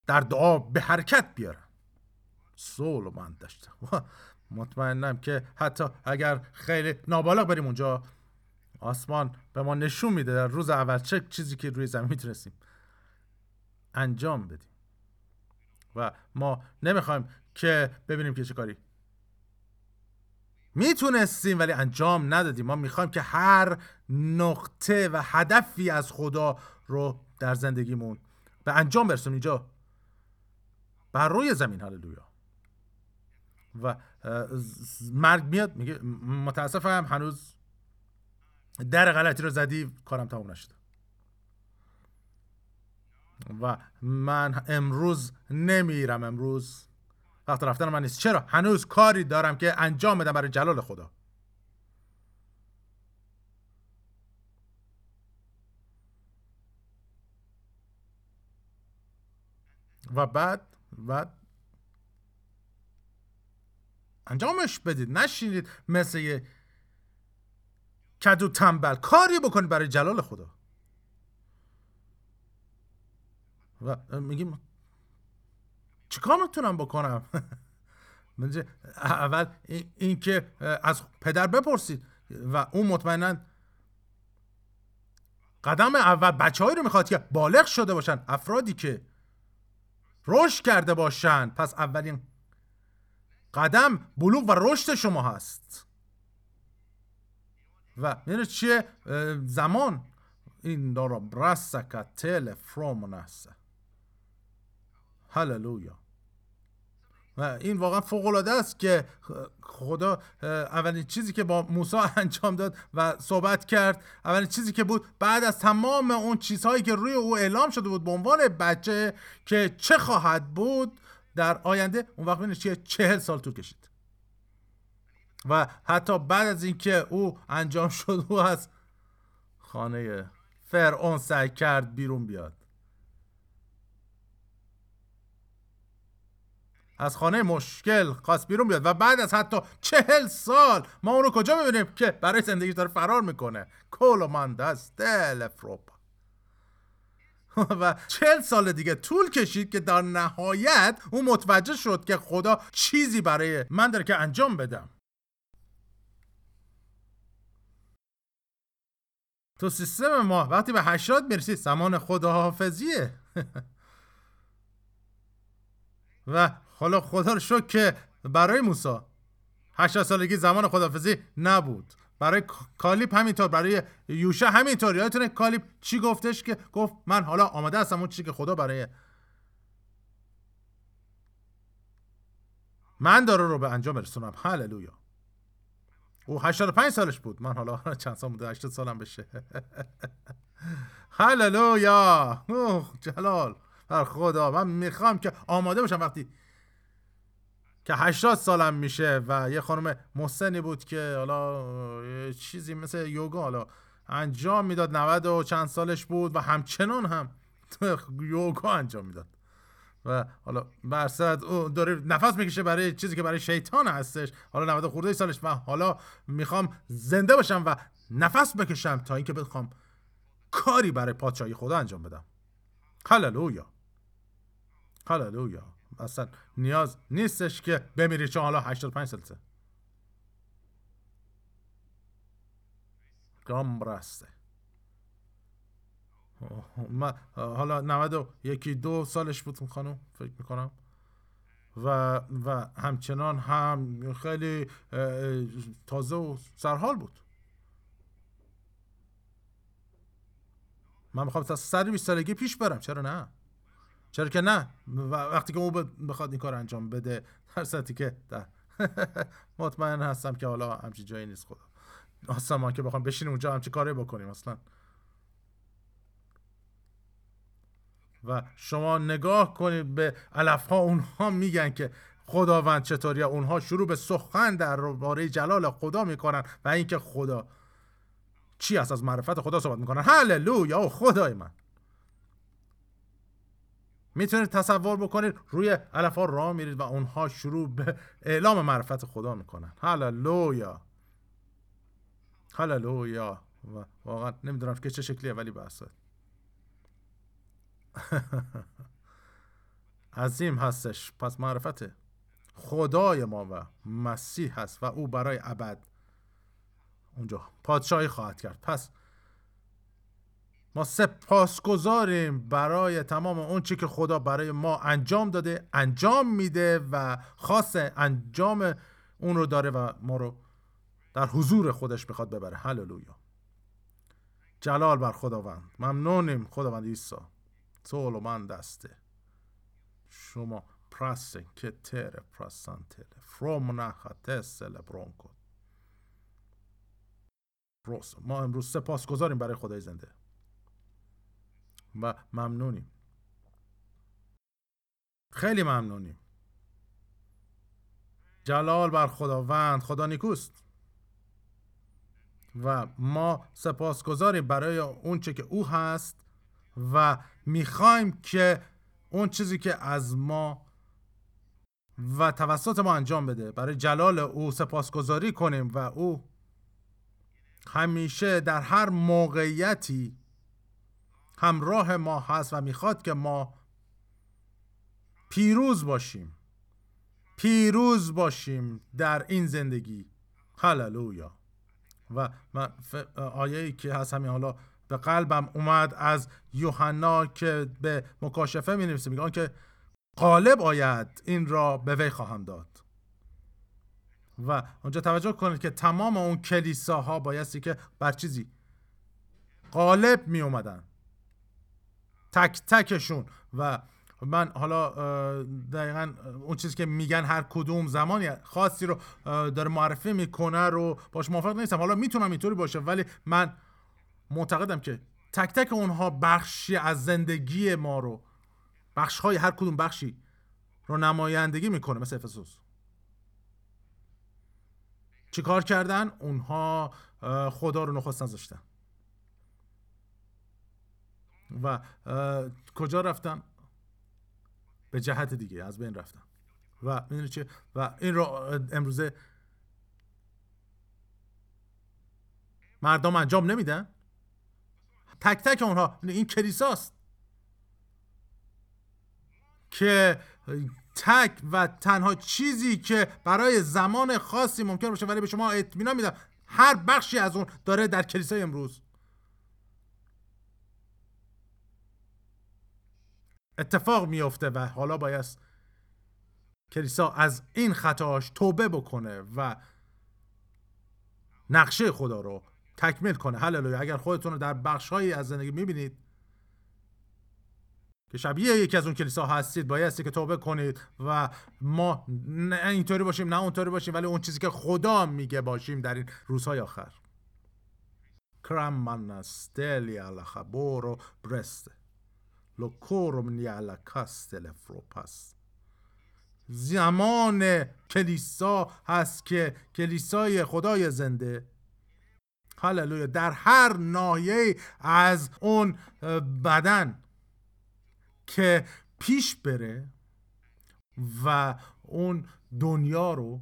A: در دعا به حرکت بیارن. سول من داشتم. مطمئنم که حتی اگر خیلی نابالغ بریم اونجا آسمان به ما نشون میده در روز اول چه چیزی که روی زمین می‌تونستیم انجام بدیم. و ما نمی‌خوایم که ببینیم که چه کاری می‌تونستیم ولی انجام ندادیم. ما می‌خوایم که هر نقطه و هدفی از خدا رو در زندگیمون به انجام برسونیم اینجا. بر روی زمین هللویا. و مرگ میاد میگه متاسفم هنوز در غلطی رو زدی کارم تموم نشده. و من امروز نمیرم امروز وقت رفتن من نیست. چرا؟ هنوز کاری دارم که انجام بدم برای جلال خدا. و بعد بعد انجامش بدید. نشینید مثل یه کدو تنبل. کاری بکنید برای جلال خدا. و میگیم چیکار می‌تونم بکنم؟ اول این که از پدر بپرسید و اون مطمئنا قدم اول بچه رو می‌خواد که بالغ شده باشن. افرادی که رشد کرده باشن. پس اولین قدم بلوغ و رشد شما هست. و میره چیه؟ زمان. این دارا برسکا تل فرومونسه هللویا. و این واقعا فوق العاده است که خدا اولین چیزی که با موسی انجام داد و صحبت کرد اولین چیزی که بود بعد از تمام اون چیزهایی که روی او اعلام شده بود به عنوان بچه که چه خواهد بود در آینده اون وقت چیه؟ چهل سال طول کشید. و حتی بعد از اینکه او انجام شد او از خانه فرعون سعی کرد بیرون بیاد. از خانه مشکل خواست بیرون بیاد و بعد از حتی چهل سال ما اون رو کجا می‌بینیم که برای زندگی داره فرار می‌کنه؟ کلو من دست دل و چهل سال دیگه طول کشید که در نهایت اون متوجه شد که خدا چیزی برای من داره که انجام بدم. تو سیستم ما وقتی به هشتاد می‌رسی زمان خداحافظیه. و حالا خدا رو شکر که برای موسی 80 سالگی زمان خدافزی نبود. برای کالیپ همینطور برای یوشع همینطور. یادتونه کالیپ چی گفتش که گفت من حالا آماده هستم اون چیزی که خدا برای من داره رو به انجام برسونم. هللویا. او 85 سالش بود. من حالا چند سال بوده 80 سالم بشه. هللویا. اوه جلال. بر خدا من می‌خوام که آماده باشم وقتی که 80 سالم میشه و یه خانم محسنی بود که حالا چیزی مثل یوگا حالا انجام می‌داد 90 و چند سالش بود و همچنان هم یوگا انجام می‌داد. و حالا برصد او داره نفس می‌کشه برای چیزی که برای شیطان هستش. حالا 90 خورده سالش و حالا می‌خوام زنده باشم و نفس بکشم تا اینکه بخوام کاری برای پادشاهی خدا انجام بدم. هللویا. هللویا. اصلا نیاز نیستش که بمیری چون حالا 85 سالته. گام برسته من حالا 90 یکی دو سالش بود خانم فکر می‌کنم. و و همچنان هم خیلی تازه و سرحال بود. من می‌خوام تا 120 سالگی پیش برم چرا نه؟ چرا که نه؟ وقتی که او بخواد این کار انجام بده هر ساعتی که ده. مطمئن هستم که حالا همچی جایی نیست خدا. آسمان که بخوام بشینیم اونجا همچی کاری بکنیم اصلا. و شما نگاه کنید به علف ها اونها میگن که خداوند چطوری اونها شروع به سخن در باره جلال خدا می‌کنن و اینکه خدا چی است؟ از معرفت خدا صحبت می‌کنن. هللویا او خدای من. می‌تونید تصور بکنید روی علف ها راه میرید و اونها شروع به اعلام معرفت خدا می‌کنن. هللویا. هللویا. واقعا نمی‌دونم که چه شکلیه ولی بحثه. عظیم هستش. پس معرفت خدای ما و مسیح هست و او برای ابد اونجا پادشاهی خواهد کرد. پس ما سپاسگزاریم برای تمام اون چی که خدا برای ما انجام داده انجام میده و خاص انجام اون رو داره و ما رو در حضور خودش می‌خواد ببره. هللویا. جلال بر خداوند. ممنونیم خداوند عیسی. من دسته شما. پرسن که تر پرسانتل فروم نخه تسل برونکو ما امروز سپاس گذاریم برای خدای زنده. و ممنونیم. خیلی ممنونیم. جلال بر خداوند خدا نیکوست. و ما سپاسگزاریم برای اون چه که او هست و می‌خوایم که اون چیزی که از ما و توسط ما انجام بده. برای جلال او سپاسگزاری کنیم و او همیشه در هر موقعیتی همراه ما هست و می‌خواد که ما پیروز باشیم. پیروز باشیم در این زندگی. هللویا. و من آیه ای که هست همین حالا به قلبم اومد از یوحنا که به مکاشفه می نویسه میگه که غالب آید این را به وی خواهم داد. و اونجا توجه کنید که تمام اون کلیساها بایستی که بر چیزی غالب می اومدن تک تکشون. و من حالا دقیقا اون چیزی که میگن هر کدوم زمانی خاصی رو داره معرفی می‌کنه رو باش موافق نیستم. حالا می‌تونم اینطوری باشه ولی من معتقدم که تک تک اونها بخشی از زندگی ما رو بخش های هر کدوم بخشی رو نمایندگی می‌کنه مثل افسوس. چی کار کردن؟ اونها خدا رو نخست نذاشتن و کجا رفتن؟ به جهت دیگه از بین رفتن و این چه و این رو امروزه مردم انجام نمیدن؟ تک تک اونها. این کلیساست. که تک و تنها چیزی که برای زمان خاصی ممکن باشه ولی به شما اطمینان میدم هر بخشی از اون داره در کلیسای امروز. اتفاق میفته و حالا باید کلیسا از این خطاش توبه بکنه و نقشه خدا رو تکمیل کنه. هللویا. اگر خودتون رو در بخشهایی از زندگی می‌بینید که شبیه یکی از اون کلیسا هستید بایستی که توبه کنید و ما نه اینطوری باشیم نه اونطوری باشیم ولی اون چیزی که خدا میگه باشیم در این روزهای آخر. کرم من استلی خبورو برسته. Lo coro mi alla castele fropas زمان کلیسا هست که کلیسای خدای زنده. هللویا. در هر ناحیه از اون بدن که پیش بره و اون دنیا رو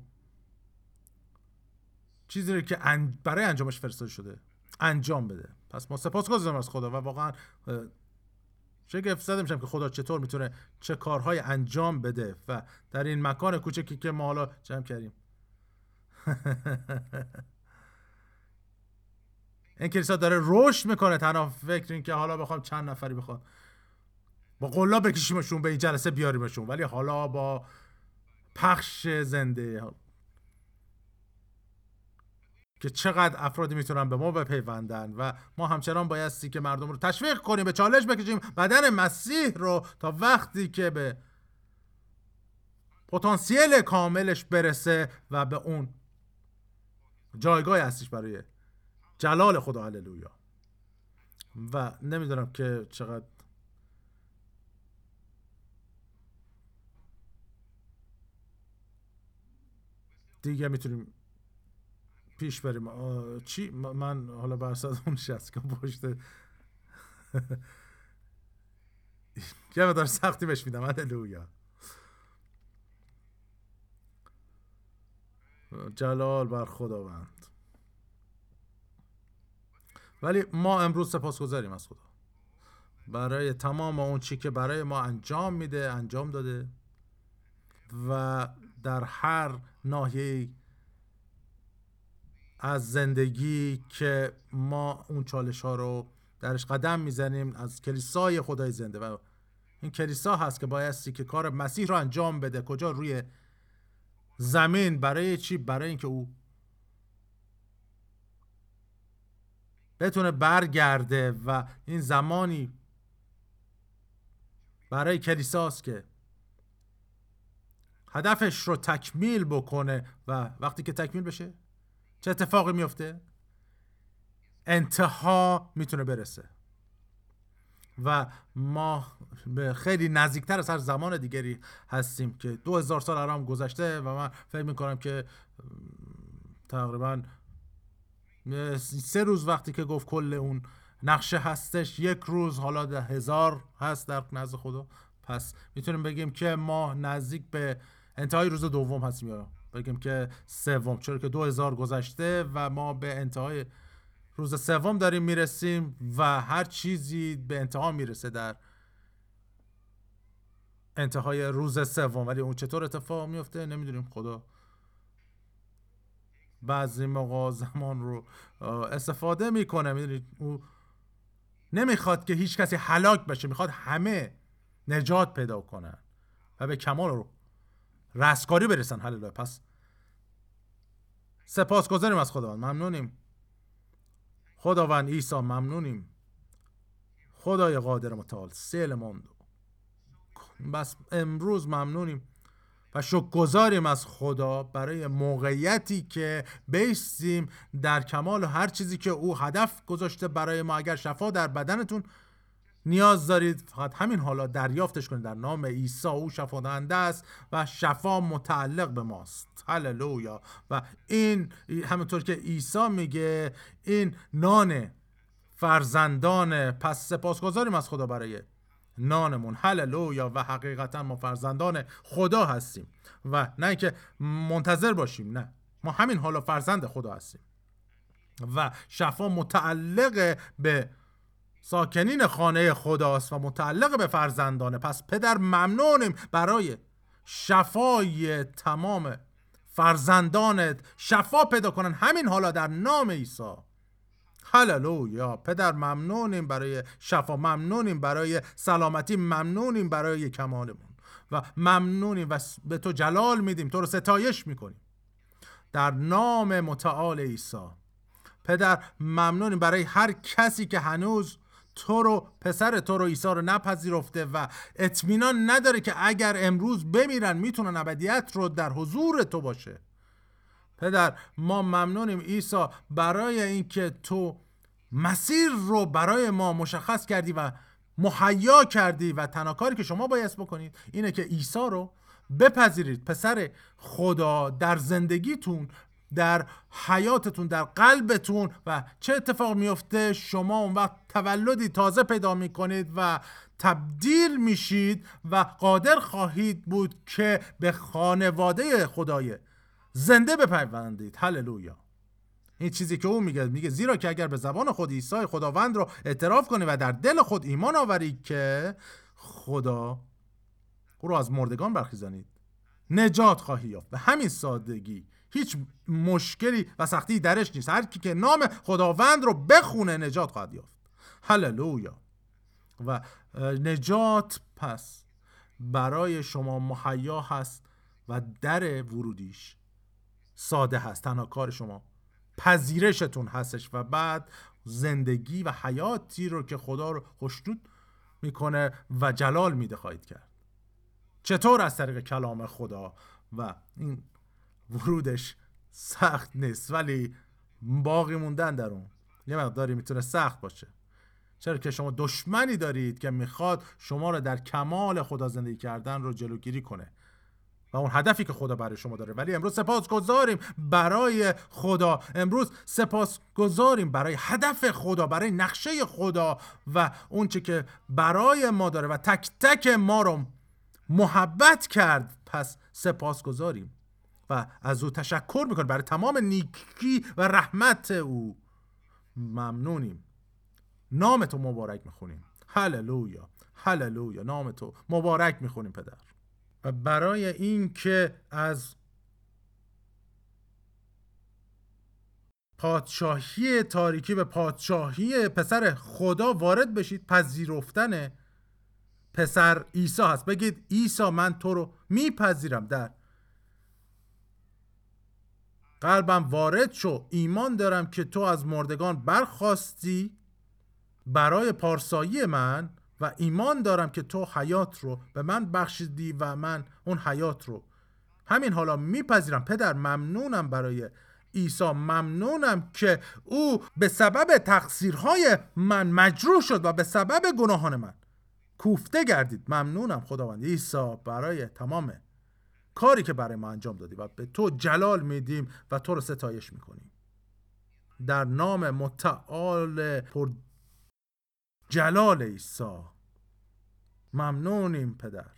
A: چیزی رو که برای انجامش فرستاده شده انجام بده. پس ما سپاس گذاریم از خدا و واقعا شگفت زده میشم که خدا چطور می‌تونه چه کارهای انجام بده. و در این مکان کوچکی که ما حالا جمع کردیم. این کلیسا داره رشد می‌کنه. تنها فکر این که حالا بخوام چند نفری بخوام با قلا بکشیمشون به این جلسه بیاریمشون. ولی حالا با پخش زنده که چقدر افرادی می‌تونن به ما بپیوندن و ما همچنان بایستی که مردم رو تشویق کنیم به چالش بکشیم بدن مسیح رو تا وقتی که به پتانسیل کاملش برسه و به اون جایگاه هستش برای جلال خدا هللویا. و نمی‌دونم که چقدر دیگه می‌تونیم پیش بریم. چی؟ من حالا برصد اون شست که پشت یه مدار سختی بهش میدم هللویا. جلال بر خداوند. ولی ما امروز سپاس گذاریم از خدا. برای تمام اون چی که برای ما انجام میده انجام داده. و در هر ناحیه از زندگی که ما اون چالش ها رو درش قدم می‌زنیم از کلیسای خدای زنده. و این کلیسا هست که بایستی که کار مسیح رو انجام بده. کجا؟ روی زمین. برای چی؟ برای اینکه او بتونه برگرده. و این زمانی برای کلیساست که هدفش رو تکمیل بکنه. و وقتی که تکمیل بشه چه اتفاقی میفته؟ انتها می‌تونه برسه. و ما به خیلی نزدیکتر از هر زمان دیگری هستیم که دو هزار سال آرام گذشته و من فکر می‌کنم که تقریبا سه روز وقتی که گفت کل اون نقشه هستش یک روز حالا ده هزار هست در نزد خدا. پس می‌تونیم بگیم که ما نزدیک به انتهای روز دوم هستیم یا بگیم که سوم چرا که دو هزار گذشته و ما به انتهای روز سوم داریم می‌رسیم و هر چیزی به انتها می‌رسه در انتهای روز سوم. ولی اون چطور اتفاق میفته نمی‌دونیم خدا بعضی موقع زمان رو استفاده می‌کنه. می‌دونید او نمی‌خواد که هیچ کسی هلاک بشه می‌خواد همه نجات پیدا کنن و به کمال رو رستگاری برسن هللویا پس سپاس گذاریم از خداوند ممنونیم. خداوند عیسی ممنونیم. خدای قادر متعال سیل ماندو. بس امروز ممنونیم و شکر گذاریم از خدا برای موقعیتی که بیستیم در کمال و هر چیزی که او هدف گذاشته برای ما. اگر شفا در بدنتون نیاز دارید فقط همین حالا دریافتش کنید. در نام عیسی او شفا دهنده است و شفا متعلق به ماست. هللویا. و این همونطور که عیسی میگه این نان فرزندان پس سپاسگزاریم از خدا برای نانمون. هللویا. و حقیقتا ما فرزندان خدا هستیم. و نه اینکه منتظر باشیم نه. ما همین حالا فرزند خدا هستیم. و شفا متعلق به ساکنین خانه خداست و متعلق به فرزندانه. پس پدر ممنونیم برای شفای تمام فرزندانت. شفا پیدا کنن. همین حالا در نام عیسی. هللویا. پدر ممنونیم برای شفا. ممنونیم برای سلامتی. ممنونیم برای کمالمون. و ممنونیم و به تو جلال میدیم. تو رو ستایش می‌کنیم. در نام متعال عیسی. پدر ممنونیم برای هر کسی که هنوز تو رو پسر تو رو عیسی رو نپذیرفته و اطمینان نداره که اگر امروز بمیرن می‌تونن ابدیت رو در حضور تو باشه. پدر ما ممنونیم عیسی برای اینکه تو مسیر رو برای ما مشخص کردی و مهیا کردی و تنها کاری که شما باید بکنید اینه که عیسی رو بپذیرید. پسر خدا در زندگیتون در حیاتتون در قلبتون و چه اتفاق میفته؟ شما اون وقت تولدی تازه پیدا می‌کنید و تبدیل میشید و قادر خواهید بود که به خانواده خدای زنده بپیوندید. هللویا. این چیزی که او میگه میگه زیرا که اگر به زبان خود عیسی خداوند رو اعتراف کنی و در دل خود ایمان آوری که خدا او رو از مردگان برخیزانید. نجات خواهی یافت. به همین سادگی. هیچ مشکلی و سختی درش نیست. هر کی که نام خداوند رو بخونه نجات خواهد یافت. هللویا. و نجات پس برای شما مهیا هست و در ورودیش ساده هست. تنها کار شما پذیرشتون هستش و بعد زندگی و حیاتی رو که خدا رو خوشنود می‌کنه و جلال میده خواهید کرد. چطور از طریق کلام خدا و این ورودش سخت نیست ولی باقی موندن در اون. یه مقداری می‌تونه سخت باشه. چرا که شما دشمنی دارید که می‌خواد شما رو در کمال خدا زندگی کردن رو جلوگیری کنه. و اون هدفی که خدا برای شما داره. ولی امروز سپاس گذاریم برای خدا. امروز سپاس گذاریم برای هدف خدا برای نقشه خدا و اون چه که برای ما داره و تک تک ما رو محبت کرد. پس سپاس گذاریم و از او تشکر می‌کنیم برای تمام نیکی و رحمت او. ممنونیم. نام تو مبارک می‌خونیم. هللویا هللویا نام تو مبارک می‌خونیم پدر. و برای این که از پادشاهی تاریکی به پادشاهی پسر خدا وارد بشید پذیرفتن پسر عیسی هست. بگید عیسی من تو رو میپذیرم در قلبم وارد شو. ایمان دارم که تو از مردگان برخواستی برای پارسایی من و ایمان دارم که تو حیات رو به من بخشیدی و من اون حیات رو. همین حالا میپذیرم. پدر ممنونم برای عیسی. ممنونم که او به سبب تقصیرهای من مجروح شد و به سبب گناهان من کوفته گردید. ممنونم خداوند. عیسی برای تمام کاری که برای ما انجام دادی و به تو جلال میدیم و تو رو ستایش می‌کنیم. در نام متعال پر جلال عیسی. ممنونیم پدر.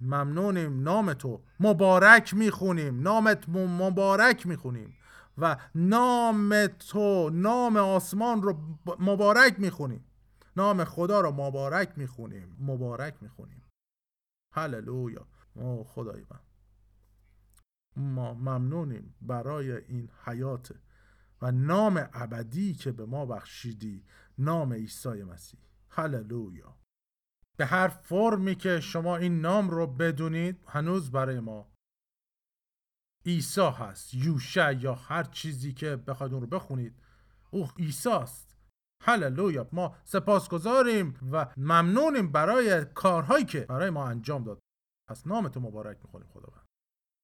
A: ممنونیم نام تو. مبارک می‌خونیم. نامت مبارک می‌خونیم. و نام تو نام آسمان رو مبارک می‌خونیم. نام خدا رو مبارک می‌خونیم. مبارک می‌خونیم. هللویا. او خدای من. ما ممنونیم برای این حیات و نام ابدی که به ما بخشیدی نام عیسی مسیح. هللویا. به هر فرمی که شما این نام رو بدونید هنوز برای ما عیسی هست. یوشع یا هر چیزی که بخواید اون رو بخونید او عیسی است. هللویا. ما سپاسگزاریم و ممنونیم برای کارهایی که برای ما انجام داد. پس نام تو مبارک می‌کنیم خداوند.